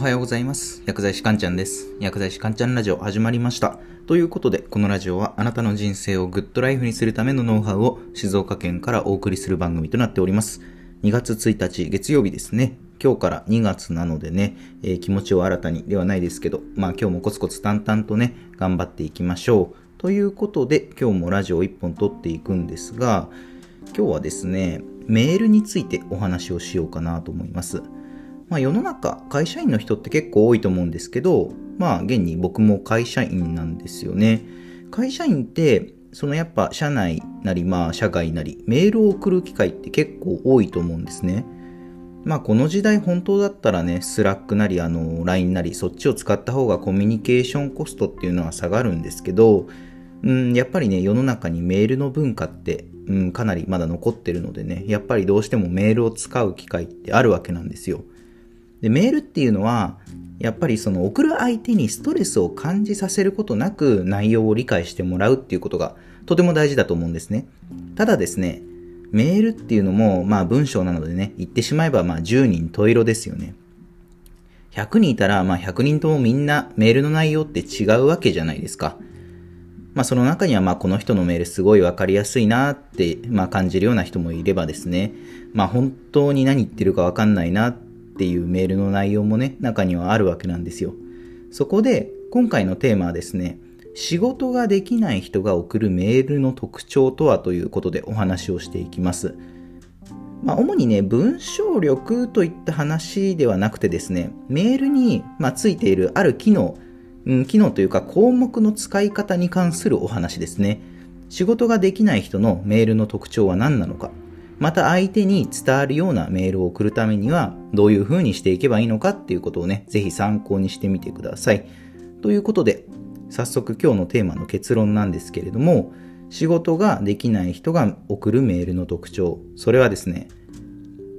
おはようございます。薬剤師かんちゃんです。薬剤師かんちゃんラジオ始まりました。ということで、このラジオはあなたの人生をグッドライフにするためのノウハウを静岡県からお送りする番組となっております。2月1日月曜日ですね。今日から2月なのでね、えー気持ちを新たにではないですけど、まあ今日もコツコツ淡々とね、頑張っていきましょう。ということで、今日もラジオを1本撮っていくんですが、今日はですね、メールについてお話をしようかなと思います。まあ、世の中会社員の人って結構多いと思うんですけどまあ現に僕も会社員なんですよね会社員ってそのやっぱ社内なりまあ社外なりメールを送る機会って結構多いと思うんですねまあこの時代本当だったらねスラックなりあの LINE なりそっちを使った方がコミュニケーションコストっていうのは下がるんですけどうん、やっぱりね、世の中にメールの文化って、うん、かなりまだ残ってるのでね、やっぱりどうしてもメールを使う機会ってあるわけなんですよ。で、メールっていうのは、やっぱりその送る相手にストレスを感じさせることなく内容を理解してもらうっていうことがとても大事だと思うんですね。ただですね、メールっていうのも、まあ文章なのでね、言ってしまえばまあ10人十色ですよね。100人いたら、まあ100人ともみんなメールの内容って違うわけじゃないですか。まあその中にはまあこの人のメールすごいわかりやすいなってまあ感じるような人もいればですね、まあ本当に何言ってるかわかんないなってていうメールの内容もね、中にはあるわけなんですよ。そこで今回のテーマはですね、仕事ができない人が送るメールの特徴とはということでお話をしていきます。まあ、主にね、文章力といった話ではなくてですね、メールに、まあ、ついているある機能、うん、機能というか項目の使い方に関するお話ですね。仕事ができない人のメールの特徴は何なのか、また相手に伝わるようなメールを送るためにはどういう風にしていけばいいのかっていうことをね、ぜひ参考にしてみてください。ということで、早速今日のテーマの結論なんですけれども、仕事ができない人が送るメールの特徴、それはですね、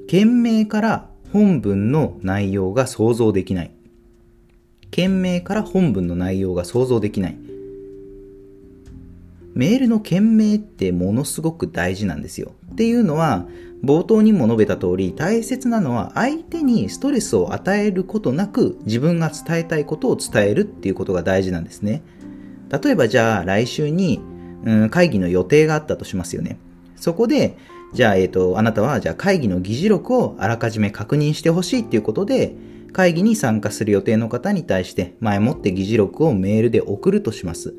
件名から本文の内容が想像できない。件名から本文の内容が想像できない。メールの件名ってものすごく大事なんですよ。っていうのは、冒頭にも述べた通り、大切なのは相手にストレスを与えることなく自分が伝えたいことを伝えるっていうことが大事なんですね。例えばじゃあ来週に、うん、会議の予定があったとしますよね。そこで、じゃあ、えっ、と、あなたは、じゃあ会議の議事録をあらかじめ確認してほしいっていうことで、会議に参加する予定の方に対して、前もって議事録をメールで送るとします。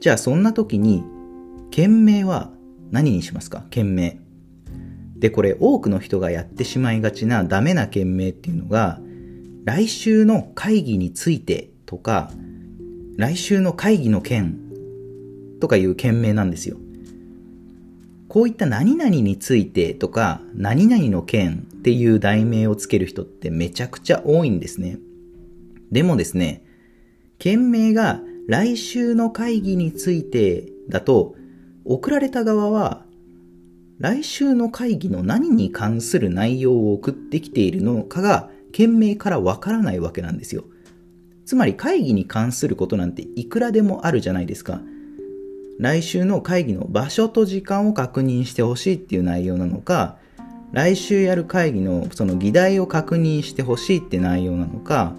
じゃあ、そんな時に、件名は何にしますか？件名。で、これ、多くの人がやってしまいがちなダメな件名っていうのが、来週の会議についてとか、来週の会議の件とかいう件名なんですよ。こういった何々についてとか、何々の件っていう題名をつける人ってめちゃくちゃ多いんですね。でもですね、件名が来週の会議についてだと、送られた側は、来週の会議の何に関する内容を送ってきているのかが、件名からわからないわけなんですよ。つまり会議に関することなんていくらでもあるじゃないですか。来週の会議の場所と時間を確認してほしいっていう内容なのか、来週やる会議のその議題を確認してほしいって内容なのか、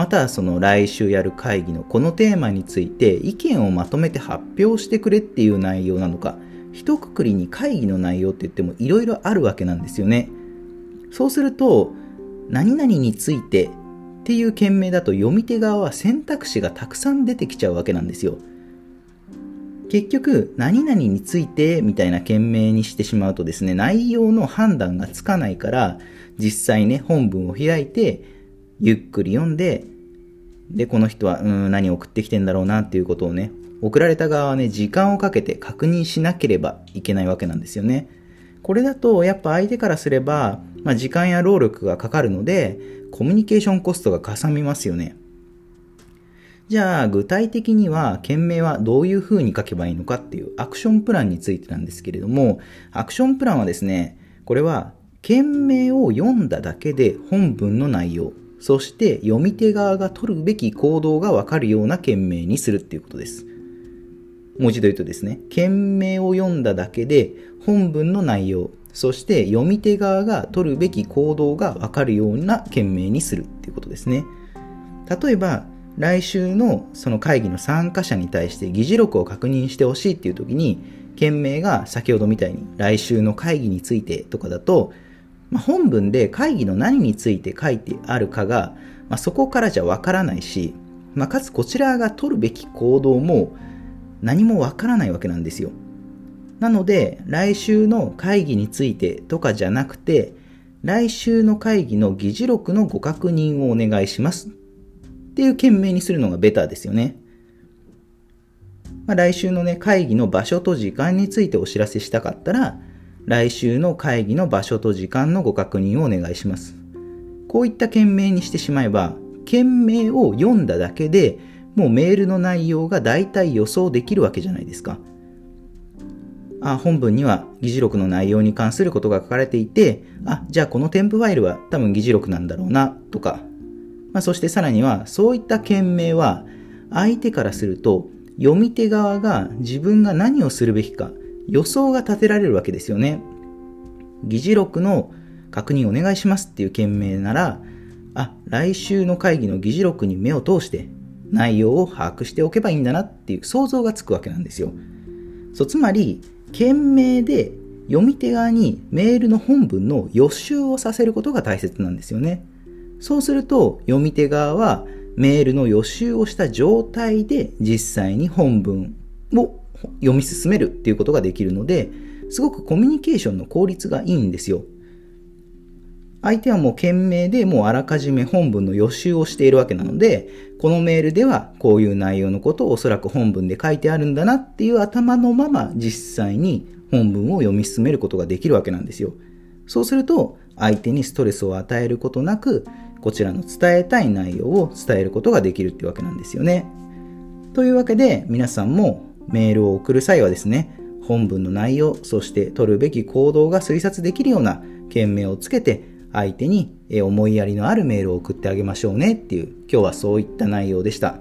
またその来週やる会議のこのテーマについて意見をまとめて発表してくれっていう内容なのか、一括りに会議の内容って言ってもいろいろあるわけなんですよね。そうすると、何々についてっていう件名だと読み手側は選択肢がたくさん出てきちゃうわけなんですよ。結局、何々についてみたいな件名にしてしまうとですね、内容の判断がつかないから、実際ね、本文を開いて、ゆっくり読んで、で、この人は、うん、何送ってきてんだろうなっていうことをね、送られた側はね、時間をかけて確認しなければいけないわけなんですよね。これだと、やっぱ相手からすれば、まあ、時間や労力がかかるので、コミュニケーションコストがかさみますよね。じゃあ、具体的には、件名はどういう風に書けばいいのかっていうアクションプランについてなんですけれども、アクションプランはですね、これは、件名を読んだだけで本文の内容、そして読み手側が取るべき行動がわかるような件名にするっていうことです。もう一度言うとですね、件名を読んだだけで本文の内容、そして読み手側が取るべき行動がわかるような件名にするっていうことですね。例えば来週のその会議の参加者に対して議事録を確認してほしいっていう時に件名が先ほどみたいに来週の会議についてとかだと、まあ、本文で会議の何について書いてあるかが、まあ、そこからじゃわからないし、まあ、かつこちらが取るべき行動も何もわからないわけなんですよ。なので、来週の会議についてとかじゃなくて、来週の会議の議事録のご確認をお願いしますっていう件名にするのがベターですよね。まあ、来週のね、会議の場所と時間についてお知らせしたかったら、来週の会議の場所と時間のご確認をお願いします。こういった件名にしてしまえば、件名を読んだだけでもうメールの内容が大体予想できるわけじゃないですか。あ本文には議事録の内容に関することが書かれていて、あ、じゃあこの添付ファイルは多分議事録なんだろうな、とか。まあ、そしてさらには、そういった件名は、相手からすると、読み手側が自分が何をするべきか、予想が立てられるわけですよね。議事録の確認お願いしますっていう件名なら、あ、来週の会議の議事録に目を通して、内容を把握しておけばいいんだなっていう想像がつくわけなんですよ。そうつまり、件名で読み手側にメールの本文の予習をさせることが大切なんですよね。そうすると、読み手側はメールの予習をした状態で実際に本文を読み進めるっていうことができるので、すごくコミュニケーションの効率がいいんですよ。相手はもう懸命でもうあらかじめ本文の予習をしているわけなので、このメールではこういう内容のことをおそらく本文で書いてあるんだなっていう頭のまま実際に本文を読み進めることができるわけなんですよ。そうすると相手にストレスを与えることなく、こちらの伝えたい内容を伝えることができるってわけなんですよね。というわけで皆さんもメールを送る際はですね、本文の内容、そして取るべき行動が推察できるような件名をつけて相手に思いやりのあるメールを送ってあげましょうねっていう今日はそういった内容でした。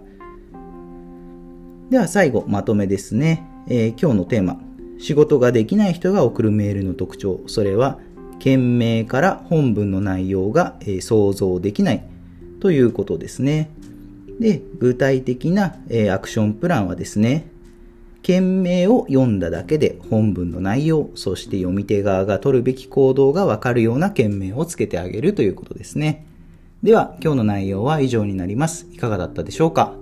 では最後まとめですね、えー、今日のテーマ仕事ができない人が送るメールの特徴。それは件名から本文の内容が、え、想像できないということですね。で具体的な、え、アクションプランはですね件名を読んだだけで本文の内容、そして読み手側が取るべき行動がわかるような件名をつけてあげるということですね。では、今日の内容は以上になります。いかがだったでしょうか？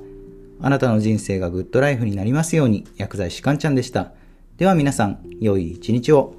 あなたの人生がグッドライフになりますように、薬剤師かんちゃんでした。では皆さん、良い一日を。